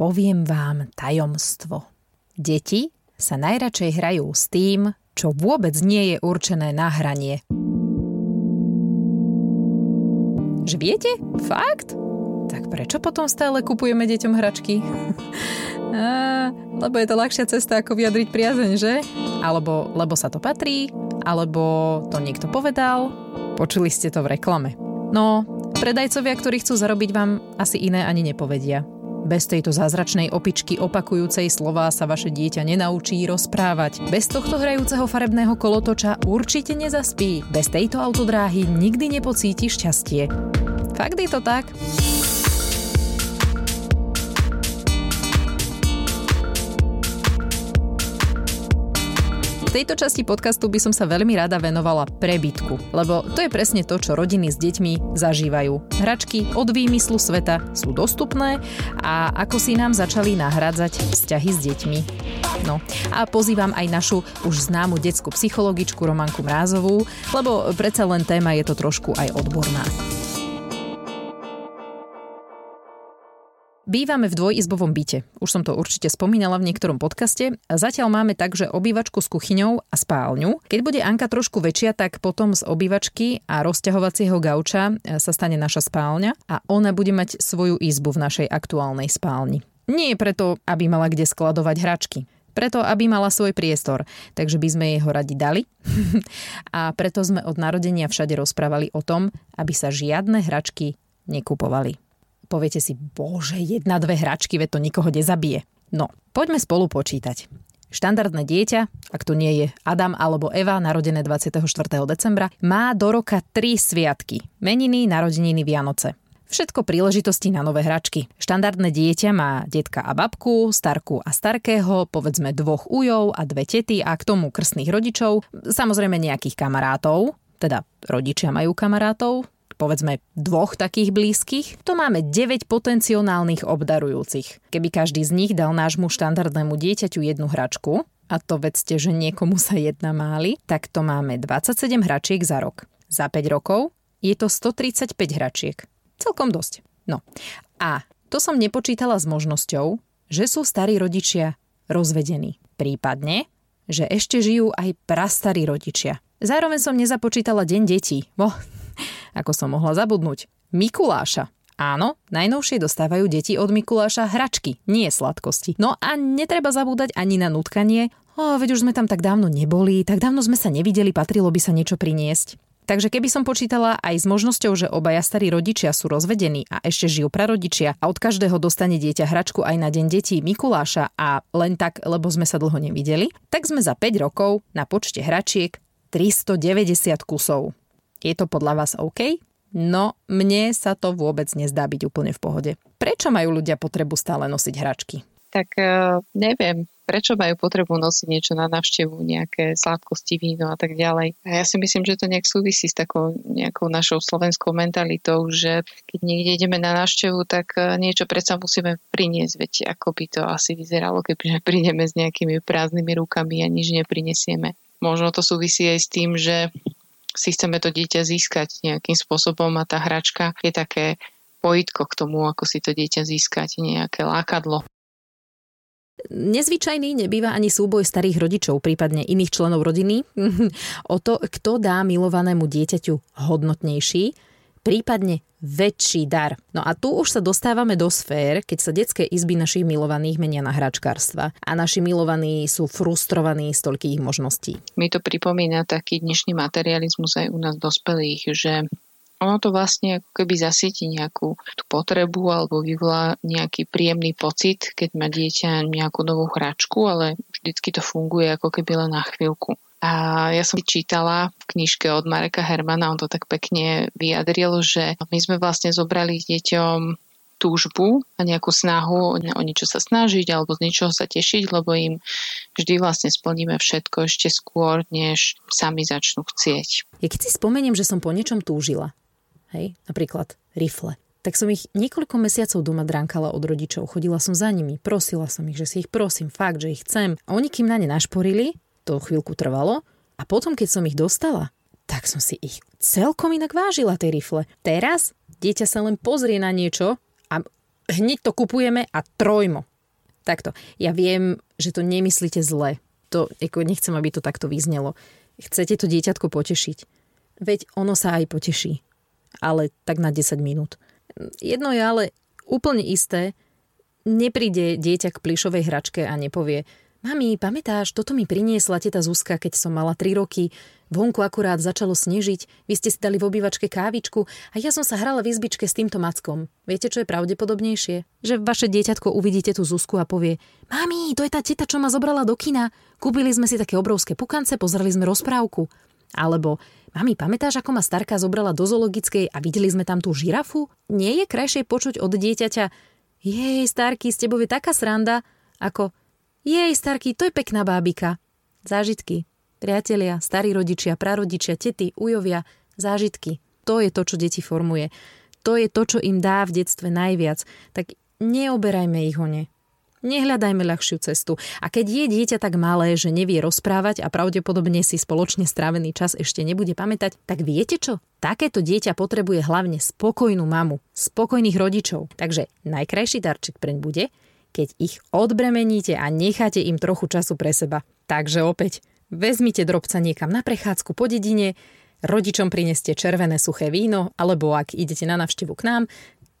poviem vám tajomstvo. Deti sa najradšej hrajú s tým, čo vôbec nie je určené na hranie. Že viete? Fakt? Tak prečo potom stále kupujeme deťom hračky? Lebo je to ľahšia cesta, ako vyjadriť priazeň, že? Alebo lebo sa to patrí, alebo to niekto povedal. Počuli ste to v reklame. No, predajcovia, ktorí chcú zarobiť vám, asi iné ani nepovedia. Bez tejto zázračnej opičky opakujúcej slova sa vaše dieťa nenaučí rozprávať. Bez tohto hrajúceho farebného kolotoča určite nezaspí. Bez tejto autodráhy nikdy nepocíti šťastie. Fakt je to tak? V tejto časti podcastu by som sa veľmi rada venovala prebytku, lebo to je presne to, čo rodiny s deťmi zažívajú. Hračky od výmyslu sveta sú dostupné a ako si nám začali nahrádzať vzťahy s deťmi. No a pozývam aj našu už známu detskú psychologičku Romanku Mrázovú, lebo predsa len téma je to trošku aj odborná. Bývame v dvojizbovom byte. Už som to určite spomínala v niektorom podcaste. Zatiaľ máme takže obývačku s kuchyňou a spálňu. Keď bude Anka trošku väčšia, tak potom z obývačky a rozťahovacieho gauča e, sa stane naša spálňa a ona bude mať svoju izbu v našej aktuálnej spálni. Nie je preto, aby mala kde skladovať hračky. Preto, aby mala svoj priestor, takže by sme jej ho radi dali. a preto sme od narodenia všade rozprávali o tom, aby sa žiadne hračky nekupovali. Poviete si, bože, jedna, dve hračky, veď to nikoho nezabije. No, poďme spolu počítať. Štandardné dieťa, ak to nie je Adam alebo Eva, narodené 24. decembra, má do roka 3 sviatky. Meniny, narodeniny, Vianoce. Všetko príležitosti na nové hračky. Štandardné dieťa má detka a babku, starku a starkého, povedzme dvoch ujov a dve tety a k tomu krstných rodičov, samozrejme nejakých kamarátov, teda rodičia majú kamarátov, povedzme dvoch takých blízkych, to máme 9 potenciálnych obdarujúcich. Keby každý z nich dal nášmu štandardnému dieťaťu jednu hračku, a to vedzte, že niekomu sa jedna máli, tak to máme 27 hračiek za rok. Za 5 rokov je to 135 hračiek. Celkom dosť. No a to som nepočítala s možnosťou, že sú starí rodičia rozvedení. Prípadne, že ešte žijú aj prastarí rodičia. Zároveň som nezapočítala deň detí. Bo ako som mohla zabudnúť. Mikuláša. Áno, najnovšie dostávajú deti od Mikuláša hračky, nie sladkosti. No a netreba zabúdať ani na nutkanie. O, veď už sme tam tak dávno neboli, tak dávno sme sa nevideli, patrilo by sa niečo priniesť. Takže keby som počítala aj s možnosťou, že obaja starí rodičia sú rozvedení a ešte žijú prarodičia a od každého dostane dieťa hračku aj na deň detí Mikuláša a len tak, lebo sme sa dlho nevideli, tak sme za 5 rokov na počte hračiek 390 kusov. Je to podľa vás OK? No, mne sa to vôbec nezdá byť úplne v pohode. Prečo majú ľudia potrebu stále nosiť hračky? Tak uh, neviem, prečo majú potrebu nosiť niečo na návštevu, nejaké sladkosti, víno a tak ďalej. A ja si myslím, že to nejak súvisí s takou nejakou našou slovenskou mentalitou, že keď niekde ideme na návštevu, tak e, niečo predsa musíme priniesť, veď ako by to asi vyzeralo, keď prídeme s nejakými prázdnymi rukami a nič neprinesieme. Možno to súvisí aj s tým, že si chceme to dieťa získať nejakým spôsobom a tá hračka je také pojitko k tomu, ako si to dieťa získať, nejaké lákadlo. Nezvyčajný nebýva ani súboj starých rodičov, prípadne iných členov rodiny, o to, kto dá milovanému dieťaťu hodnotnejší, prípadne väčší dar. No a tu už sa dostávame do sfér, keď sa detské izby našich milovaných menia na hračkárstva a naši milovaní sú frustrovaní z toľkých možností. Mi to pripomína taký dnešný materializmus aj u nás dospelých, že ono to vlastne ako keby zasíti nejakú tú potrebu alebo vyvolá nejaký príjemný pocit, keď má dieťa nejakú novú hračku, ale vždycky to funguje ako keby len na chvíľku. A ja som čítala v knižke od Mareka Hermana, on to tak pekne vyjadril, že my sme vlastne zobrali deťom túžbu a nejakú snahu o niečo sa snažiť alebo z niečoho sa tešiť, lebo im vždy vlastne splníme všetko ešte skôr, než sami začnú chcieť. Ja keď si spomeniem, že som po niečom túžila, hej, napríklad rifle, tak som ich niekoľko mesiacov doma dránkala od rodičov. Chodila som za nimi, prosila som ich, že si ich prosím, fakt, že ich chcem. A oni kým na ne našporili, to chvíľku trvalo a potom, keď som ich dostala, tak som si ich celkom inak vážila, tej rifle. Teraz dieťa sa len pozrie na niečo a hneď to kupujeme a trojmo. Takto. Ja viem, že to nemyslíte zle. To, ako nechcem, aby to takto vyznelo. Chcete to dieťatko potešiť. Veď ono sa aj poteší. Ale tak na 10 minút. Jedno je ale úplne isté, nepríde dieťa k plišovej hračke a nepovie Mami, pamätáš, toto mi priniesla teta Zuzka, keď som mala 3 roky. Vonku akurát začalo snežiť, vy ste si dali v obývačke kávičku a ja som sa hrala v izbičke s týmto mackom. Viete, čo je pravdepodobnejšie? Že vaše dieťatko uvidíte tú Zuzku a povie Mami, to je tá teta, čo ma zobrala do kina. Kúpili sme si také obrovské pukance, pozreli sme rozprávku. Alebo Mami, pamätáš, ako ma starka zobrala do zoologickej a videli sme tam tú žirafu? Nie je krajšie počuť od dieťaťa Jej, starky, s tebou je taká sranda, ako jej, starky, to je pekná bábika. Zážitky. Priatelia, starí rodičia, prarodičia, tety, ujovia, zážitky. To je to, čo deti formuje. To je to, čo im dá v detstve najviac. Tak neoberajme ich o ne. Nehľadajme ľahšiu cestu. A keď je dieťa tak malé, že nevie rozprávať a pravdepodobne si spoločne strávený čas ešte nebude pamätať, tak viete čo? Takéto dieťa potrebuje hlavne spokojnú mamu, spokojných rodičov. Takže najkrajší darček preň bude, keď ich odbremeníte a necháte im trochu času pre seba. Takže opäť, vezmite drobca niekam na prechádzku po dedine, rodičom prineste červené suché víno, alebo ak idete na navštevu k nám,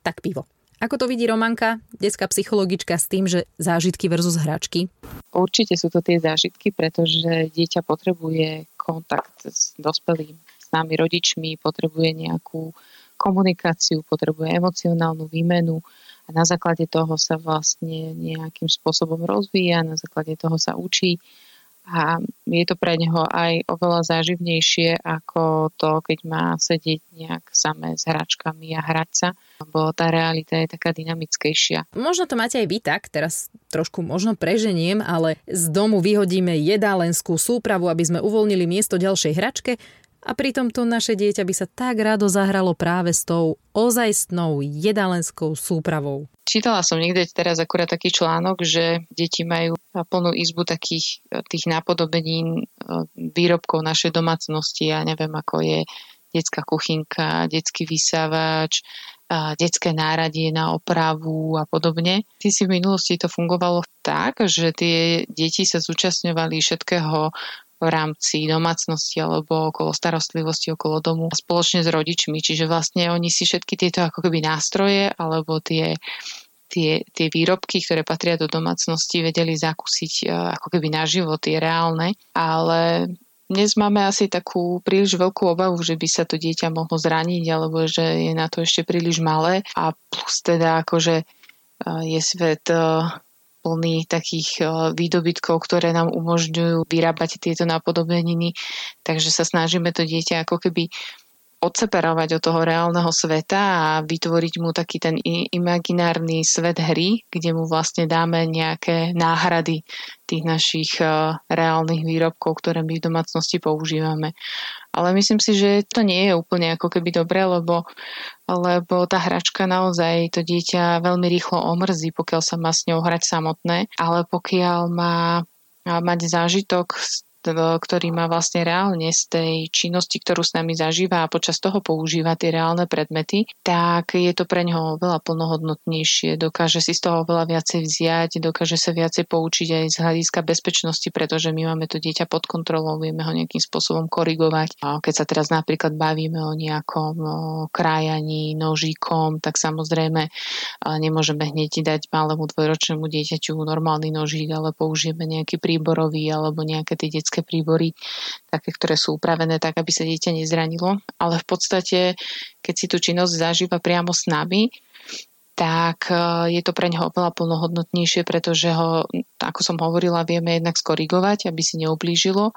tak pivo. Ako to vidí Romanka, detská psychologička s tým, že zážitky versus hračky? Určite sú to tie zážitky, pretože dieťa potrebuje kontakt s dospelým, s nami rodičmi, potrebuje nejakú komunikáciu, potrebuje emocionálnu výmenu a na základe toho sa vlastne nejakým spôsobom rozvíja, na základe toho sa učí. A je to pre neho aj oveľa záživnejšie ako to, keď má sedieť nejak samé s hračkami a hrať sa, lebo tá realita je taká dynamickejšia. Možno to máte aj vy tak, teraz trošku možno preženiem, ale z domu vyhodíme jedálenskú súpravu, aby sme uvoľnili miesto ďalšej hračke a pritom to naše dieťa by sa tak rado zahralo práve s tou ozajstnou jedálenskou súpravou. Čítala som niekde teraz akurát taký článok, že deti majú plnú izbu takých e, tých napodobenín e, výrobkov našej domácnosti. Ja neviem, ako je detská kuchynka, detský vysávač, detské náradie na opravu a podobne. Ty si v minulosti to fungovalo tak, že tie deti sa zúčastňovali všetkého v rámci domácnosti alebo okolo starostlivosti okolo domu spoločne s rodičmi. Čiže vlastne oni si všetky tieto ako keby nástroje alebo tie tie, tie výrobky, ktoré patria do domácnosti, vedeli zakúsiť e, ako keby na život, je reálne. Ale dnes máme asi takú príliš veľkú obavu, že by sa to dieťa mohlo zraniť, alebo že je na to ešte príliš malé. A plus teda akože e, je svet e, plný takých eh, výdobytkov, ktoré nám umožňujú vyrábať tieto napodobeniny. Takže sa snažíme to dieťa ako keby odseparovať od toho reálneho sveta a vytvoriť mu taký ten imaginárny svet hry, kde mu vlastne dáme nejaké náhrady tých našich uh, reálnych výrobkov, ktoré my v domácnosti používame. Ale myslím si, že to nie je úplne ako keby dobré, lebo, lebo tá hračka naozaj to dieťa veľmi rýchlo omrzí, pokiaľ sa má s ňou hrať samotné, ale pokiaľ má mať zážitok z ktorý má vlastne reálne z tej činnosti, ktorú s nami zažíva a počas toho používa tie reálne predmety, tak je to pre neho veľa plnohodnotnejšie. Dokáže si z toho veľa viacej vziať, dokáže sa viacej poučiť aj z hľadiska bezpečnosti, pretože my máme to dieťa pod kontrolou, vieme ho nejakým spôsobom korigovať. A keď sa teraz napríklad bavíme o nejakom krájaní nožíkom, tak samozrejme nemôžeme hneď dať malému dvojročnému dieťaťu normálny nožík, ale použijeme nejaký príborový alebo nejaké tie príbory, také, ktoré sú upravené tak, aby sa dieťa nezranilo. Ale v podstate, keď si tú činnosť zažíva priamo s nami, tak e, je to pre neho oveľa plnohodnotnejšie, pretože ho, ako som hovorila, vieme jednak skorigovať, aby si neublížilo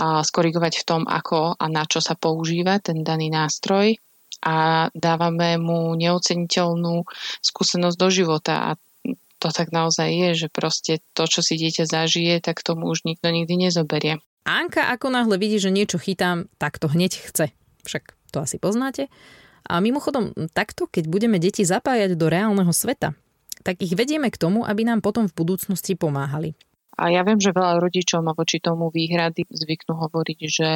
a skorigovať v tom, ako a na čo sa používa ten daný nástroj a dávame mu neoceniteľnú skúsenosť do života a to tak naozaj je, že proste to, čo si dieťa zažije, tak tomu už nikto nikdy nezoberie. Anka ako náhle vidí, že niečo chytám, tak to hneď chce. Však to asi poznáte. A mimochodom, takto, keď budeme deti zapájať do reálneho sveta, tak ich vedieme k tomu, aby nám potom v budúcnosti pomáhali. A ja viem, že veľa rodičov má voči tomu výhrady, zvyknú hovoriť, že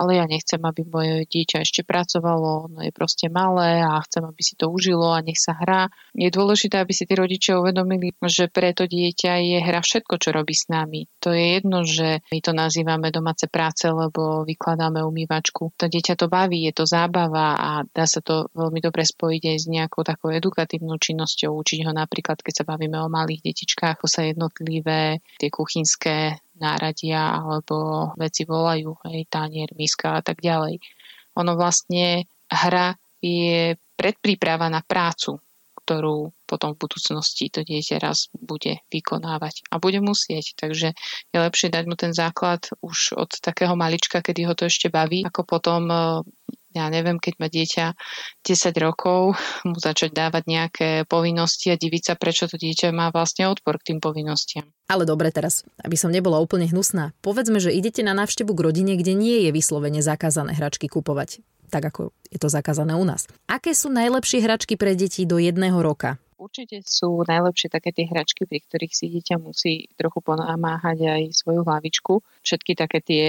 ale ja nechcem, aby moje dieťa ešte pracovalo, no je proste malé a chcem, aby si to užilo a nech sa hrá. Je dôležité, aby si tí rodičia uvedomili, že pre to dieťa je hra všetko, čo robí s nami. To je jedno, že my to nazývame domáce práce, lebo vykladáme umývačku. To dieťa to baví, je to zábava a dá sa to veľmi dobre spojiť aj s nejakou takou edukatívnou činnosťou. Učiť ho napríklad, keď sa bavíme o malých detičkách, ako sa jednotlivé tie kuchynské náradia alebo veci volajú, hej, tanier, miska a tak ďalej. Ono vlastne hra je predpríprava na prácu, ktorú potom v budúcnosti to dieťa raz bude vykonávať a bude musieť. Takže je lepšie dať mu ten základ už od takého malička, kedy ho to ešte baví, ako potom ja neviem, keď má dieťa 10 rokov, mu začať dávať nejaké povinnosti a diviť sa, prečo to dieťa má vlastne odpor k tým povinnostiam. Ale dobre teraz, aby som nebola úplne hnusná, povedzme, že idete na návštevu k rodine, kde nie je vyslovene zakázané hračky kupovať, tak ako je to zakázané u nás. Aké sú najlepšie hračky pre deti do jedného roka? Určite sú najlepšie také tie hračky, pri ktorých si dieťa musí trochu ponámáhať aj svoju hlavičku. Všetky také tie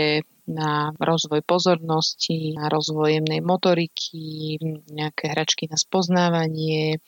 na rozvoj pozornosti, na rozvoj jemnej motoriky, nejaké hračky na spoznávanie,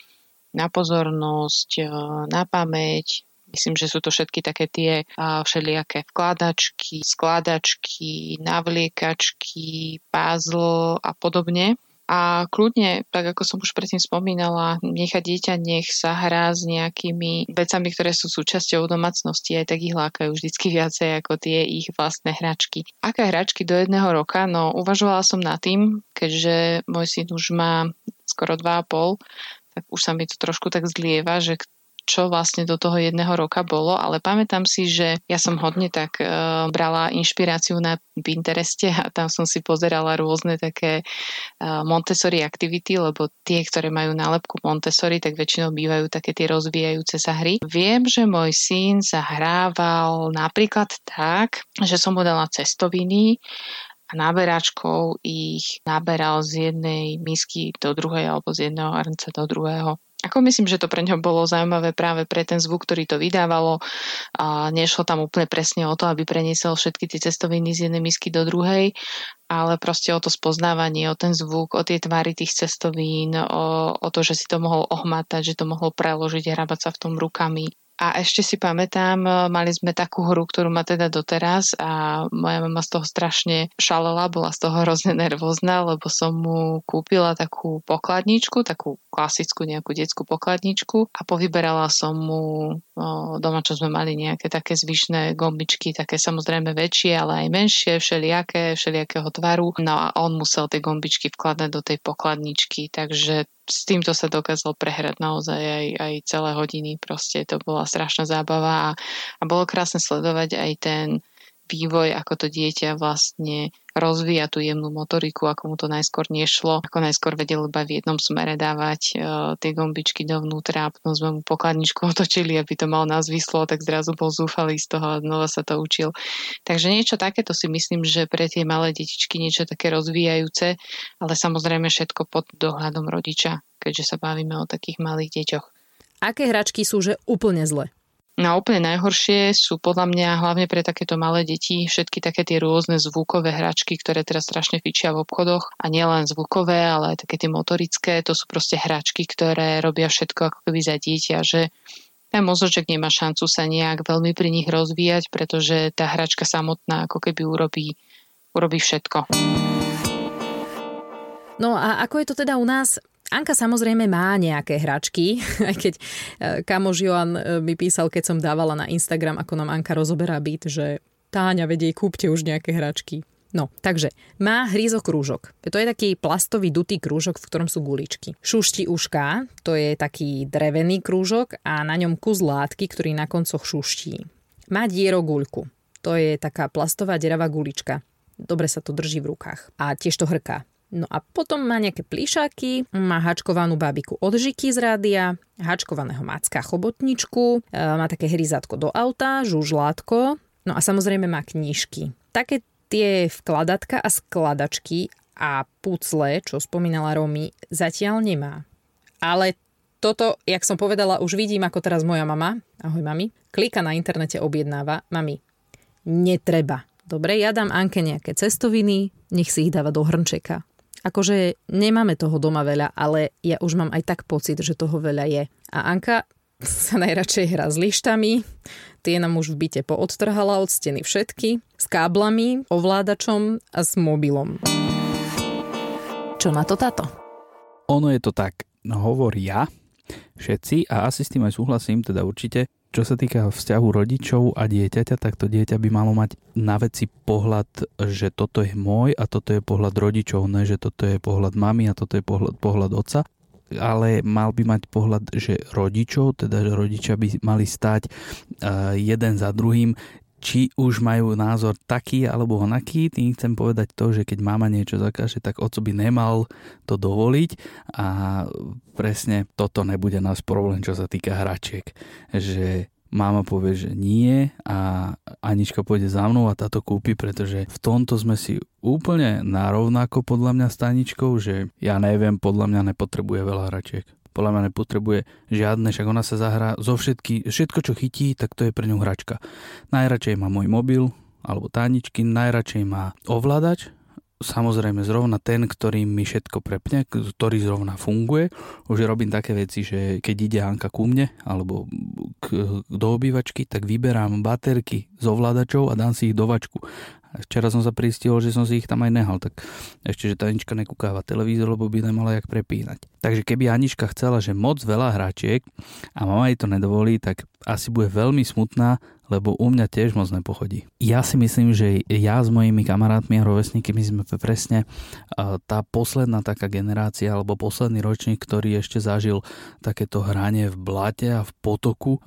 na pozornosť, e, na pamäť. Myslím, že sú to všetky také tie všelijaké vkladačky, skladačky, navliekačky, puzzle a podobne. A kľudne, tak ako som už predtým spomínala, nechať dieťa nech sa hrá s nejakými vecami, ktoré sú súčasťou domácnosti, aj tak ich lákajú vždycky viacej ako tie ich vlastné hračky. Aké hračky do jedného roka? No, uvažovala som nad tým, keďže môj syn už má skoro 2,5, tak už sa mi to trošku tak zlieva, že čo vlastne do toho jedného roka bolo, ale pamätám si, že ja som hodne tak e, brala inšpiráciu na Pintereste a tam som si pozerala rôzne také e, Montessori aktivity, lebo tie, ktoré majú nálepku Montessori, tak väčšinou bývajú také tie rozvíjajúce sa hry. Viem, že môj syn sa hrával napríklad tak, že som mu dala cestoviny a náberačkou ich naberal z jednej misky do druhej alebo z jedného hrnca do druhého. Ako myslím, že to pre ňo bolo zaujímavé práve pre ten zvuk, ktorý to vydávalo. A nešlo tam úplne presne o to, aby preniesol všetky tie cestoviny z jednej misky do druhej, ale proste o to spoznávanie, o ten zvuk, o tie tvary tých cestovín, o, o to, že si to mohol ohmatať, že to mohol preložiť, hrabať sa v tom rukami. A ešte si pamätám, e, mali sme takú hru, ktorú má teda doteraz a moja mama z toho strašne šalela, bola z toho hrozne nervózna, lebo som mu kúpila takú pokladničku, takú klasickú nejakú detskú pokladničku a povyberala som mu o, doma, čo sme mali nejaké také zvyšné gombičky, také samozrejme väčšie, ale aj menšie, všelijaké, všelijakého tvaru. No a on musel tie gombičky vkladať do tej pokladničky, takže s týmto sa dokázal prehrať naozaj aj, aj celé hodiny. Proste to bola strašná zábava a, a bolo krásne sledovať aj ten vývoj, ako to dieťa vlastne rozvíja tú jemnú motoriku, ako mu to najskôr nešlo, ako najskôr vedel iba v jednom smere dávať uh, tie gombičky dovnútra a potom sme mu pokladničku otočili, aby to mal nás vyslo, tak zrazu bol zúfalý z toho a znova sa to učil. Takže niečo takéto si myslím, že pre tie malé detičky niečo také rozvíjajúce, ale samozrejme všetko pod dohľadom rodiča, keďže sa bavíme o takých malých deťoch. Aké hračky sú že úplne zle? No úplne najhoršie sú podľa mňa hlavne pre takéto malé deti všetky také tie rôzne zvukové hračky, ktoré teraz strašne fičia v obchodoch a nielen zvukové, ale aj také tie motorické. To sú proste hračky, ktoré robia všetko ako keby za dieťa, že ten mozoček nemá šancu sa nejak veľmi pri nich rozvíjať, pretože tá hračka samotná ako keby urobí, urobí všetko. No a ako je to teda u nás? Anka samozrejme má nejaké hračky, aj keď e, kamož Joan e, mi písal, keď som dávala na Instagram, ako nám Anka rozoberá byt, že Táňa, vedej, kúpte už nejaké hračky. No, takže má hrízokrúžok. To je taký plastový dutý krúžok, v ktorom sú guličky. Šušti uška, to je taký drevený krúžok a na ňom kus látky, ktorý na koncoch šuští. Má dieroguľku. To je taká plastová deravá gulička. Dobre sa to drží v rukách. A tiež to hrká. No a potom má nejaké plišáky, má hačkovanú bábiku od Žiky z rádia, hačkovaného macka chobotničku, e, má také hryzátko do auta, žužlátko, no a samozrejme má knižky. Také tie vkladatka a skladačky a pucle, čo spomínala Romy, zatiaľ nemá. Ale toto, jak som povedala, už vidím, ako teraz moja mama, ahoj mami, klika na internete, objednáva, mami, netreba. Dobre, ja dám Anke nejaké cestoviny, nech si ich dáva do hrnčeka. Akože nemáme toho doma veľa, ale ja už mám aj tak pocit, že toho veľa je. A Anka sa najradšej hrá s lištami, tie nám už v byte poodtrhala od steny všetky, s káblami, ovládačom a s mobilom. Čo na to táto? Ono je to tak, hovoria všetci a asi s tým aj súhlasím, teda určite, čo sa týka vzťahu rodičov a dieťaťa, tak to dieťa by malo mať na veci pohľad, že toto je môj a toto je pohľad rodičov, ne že toto je pohľad mamy a toto je pohľad, pohľad otca. Ale mal by mať pohľad, že rodičov, teda že rodičia by mali stať uh, jeden za druhým, či už majú názor taký alebo onaký, tým chcem povedať to, že keď mama niečo zakáže, tak oco by nemal to dovoliť a presne toto nebude nás problém, čo sa týka hračiek. Že Mama povie, že nie a Anička pôjde za mnou a táto kúpi, pretože v tomto sme si úplne narovnako podľa mňa s Taničkou, že ja neviem, podľa mňa nepotrebuje veľa hračiek. Podľa mňa nepotrebuje žiadne, však ona sa zahrá zo všetky, všetko čo chytí, tak to je pre ňu hračka. Najradšej má môj mobil, alebo Taničky, najradšej má ovládač, samozrejme zrovna ten, ktorý mi všetko prepne, ktorý zrovna funguje. Už robím také veci, že keď ide Anka ku mne alebo k, do obývačky, tak vyberám baterky z ovládačov a dám si ich do vačku. Včera som sa pristihol, že som si ich tam aj nehal, tak ešte, že tá Anička nekúkáva televízor, lebo by nemala jak prepínať. Takže keby Anička chcela, že moc veľa hráčiek a mama jej to nedovolí, tak asi bude veľmi smutná, lebo u mňa tiež moc nepochodí. Ja si myslím, že ja s mojimi kamarátmi a rovesníkmi sme presne tá posledná taká generácia alebo posledný ročník, ktorý ešte zažil takéto hranie v blate a v potoku,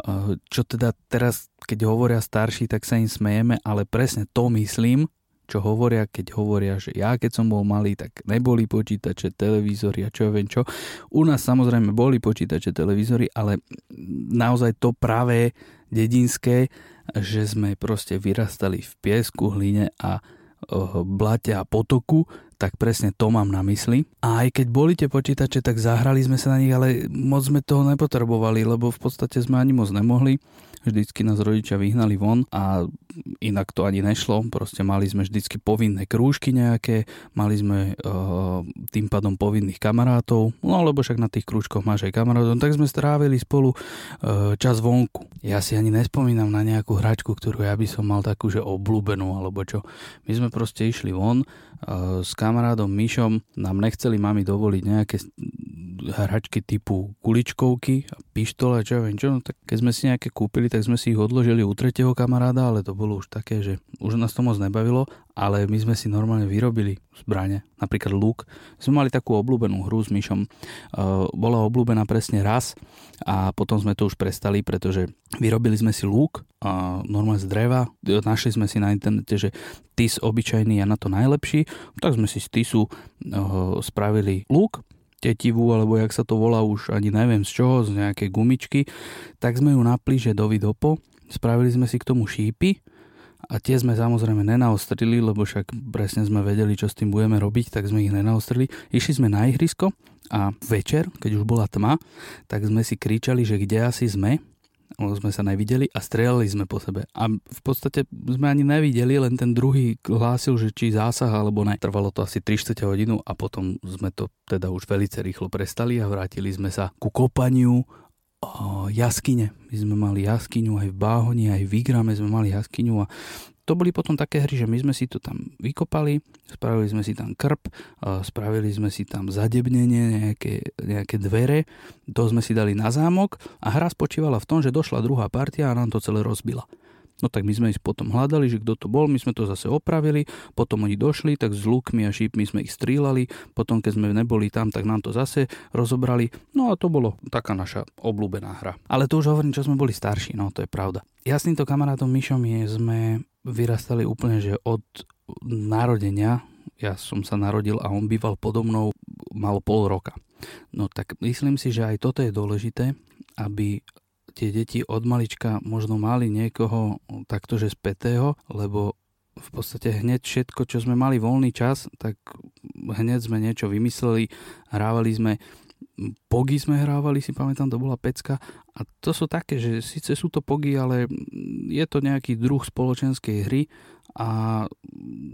čo teda teraz, keď hovoria starší, tak sa im smejeme, ale presne to myslím, čo hovoria, keď hovoria, že ja keď som bol malý, tak neboli počítače, televízory a čo ja viem čo. U nás samozrejme boli počítače, televízory, ale naozaj to pravé dedinské, že sme proste vyrastali v piesku, hline a blate a potoku, tak presne to mám na mysli. A aj keď boli tie počítače, tak zahrali sme sa na nich, ale moc sme toho nepotrebovali, lebo v podstate sme ani moc nemohli vždycky nás rodičia vyhnali von a inak to ani nešlo, proste mali sme vždycky povinné krúžky nejaké, mali sme uh, tým pádom povinných kamarátov, no lebo však na tých krúžkoch máš aj kamarátov, tak sme strávili spolu uh, čas vonku. Ja si ani nespomínam na nejakú hračku, ktorú ja by som mal takú, že obľúbenú alebo čo. My sme proste išli von uh, s kamarádom Myšom, nám nechceli mami dovoliť nejaké hračky typu kuličkovky a pištole, čo ja viem čo, no tak keď sme si nejaké kúpili, tak sme si ich odložili u tretieho kamaráda, ale to bolo už také, že už nás to moc nebavilo, ale my sme si normálne vyrobili zbrane, napríklad lúk. Sme mali takú obľúbenú hru s myšom, uh, bola obľúbená presne raz a potom sme to už prestali, pretože vyrobili sme si lúk, uh, normálne z dreva, našli sme si na internete, že tis obyčajný je na to najlepší, tak sme si z tisu uh, spravili lúk, tetivu, alebo jak sa to volá už ani neviem z čoho, z nejakej gumičky, tak sme ju napli, že do vidopo, spravili sme si k tomu šípy a tie sme samozrejme nenaostrili, lebo však presne sme vedeli, čo s tým budeme robiť, tak sme ich nenaostrili. Išli sme na ihrisko a večer, keď už bola tma, tak sme si kričali, že kde asi sme sme sa nevideli a strieľali sme po sebe. A v podstate sme ani nevideli, len ten druhý hlásil, že či zásah alebo ne. Trvalo to asi 3 hodinu a potom sme to teda už velice rýchlo prestali a vrátili sme sa ku kopaniu o, jaskyne. My sme mali jaskyňu aj v Báhoni, aj v Igrame sme mali jaskyňu a to boli potom také hry, že my sme si to tam vykopali, spravili sme si tam krp, spravili sme si tam zadebnenie, nejaké, nejaké dvere, to sme si dali na zámok a hra spočívala v tom, že došla druhá partia a nám to celé rozbila. No tak my sme ich potom hľadali, že kto to bol, my sme to zase opravili, potom oni došli, tak s lúkmi a šípmi sme ich strílali, potom keď sme neboli tam, tak nám to zase rozobrali, no a to bolo taká naša obľúbená hra. Ale to už hovorím, čo sme boli starší, no to je pravda. Ja s týmto kamarátom Myšom je, sme vyrastali úplne, že od narodenia, ja som sa narodil a on býval podo mnou, mal pol roka. No tak myslím si, že aj toto je dôležité, aby tie deti od malička možno mali niekoho taktože spätého, lebo v podstate hneď všetko, čo sme mali voľný čas, tak hneď sme niečo vymysleli, hrávali sme Pogy sme hrávali, si pamätám, to bola pecka. A to sú také, že síce sú to pogy, ale je to nejaký druh spoločenskej hry a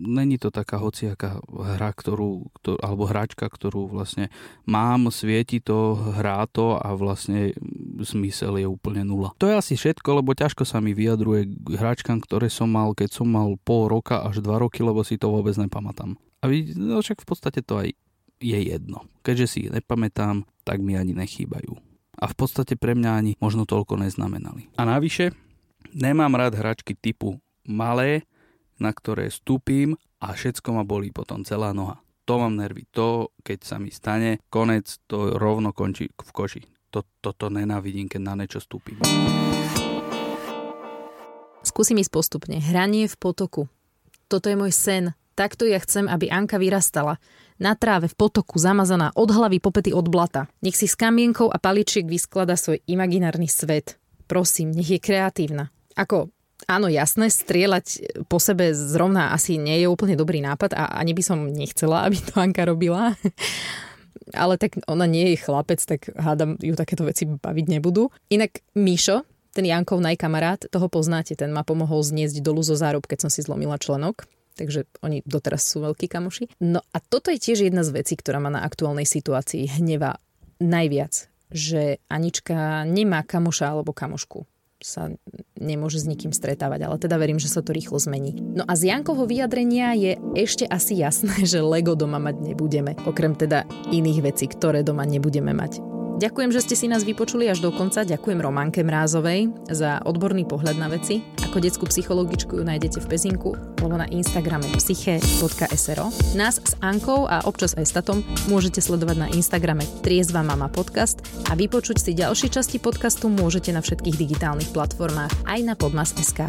není to taká hociaká hra, ktorú, ktorú, alebo hračka, ktorú vlastne mám, svieti to, hrá to a vlastne zmysel je úplne nula. To je asi všetko, lebo ťažko sa mi vyjadruje k hračkám, ktoré som mal, keď som mal pol roka až dva roky, lebo si to vôbec nepamätám. A no však v podstate to aj je jedno. Keďže si ich nepamätám, tak mi ani nechýbajú. A v podstate pre mňa ani možno toľko neznamenali. A navyše, nemám rád hračky typu malé, na ktoré stúpim a všetko ma bolí potom celá noha. To mám nervy. To, keď sa mi stane, konec, to rovno končí v koši. To, toto nenávidím, keď na niečo stúpim. Skúsim ísť postupne. Hranie v potoku. Toto je môj sen. Takto ja chcem, aby Anka vyrastala. Na tráve, v potoku, zamazaná od hlavy popety od blata. Nech si s kamienkou a paličiek vysklada svoj imaginárny svet. Prosím, nech je kreatívna. Ako, áno, jasné, strieľať po sebe zrovna asi nie je úplne dobrý nápad a ani by som nechcela, aby to Anka robila. Ale tak ona nie je chlapec, tak hádam, ju takéto veci baviť nebudú. Inak Mišo, ten Jankov najkamarát, toho poznáte, ten ma pomohol zniesť dolu zo zárob, keď som si zlomila členok takže oni doteraz sú veľkí kamoši. No a toto je tiež jedna z vecí, ktorá ma na aktuálnej situácii hneva najviac, že Anička nemá kamoša alebo kamošku sa nemôže s nikým stretávať, ale teda verím, že sa to rýchlo zmení. No a z Jankovho vyjadrenia je ešte asi jasné, že Lego doma mať nebudeme, okrem teda iných vecí, ktoré doma nebudeme mať. Ďakujem, že ste si nás vypočuli až do konca. Ďakujem Románke Mrázovej za odborný pohľad na veci. Ako detskú psychologičku ju nájdete v Pezinku alebo na Instagrame psyche.sro. Nás s Ankou a občas aj s môžete sledovať na Instagrame Triezva mama podcast a vypočuť si ďalšie časti podcastu môžete na všetkých digitálnych platformách aj na podmas.sk.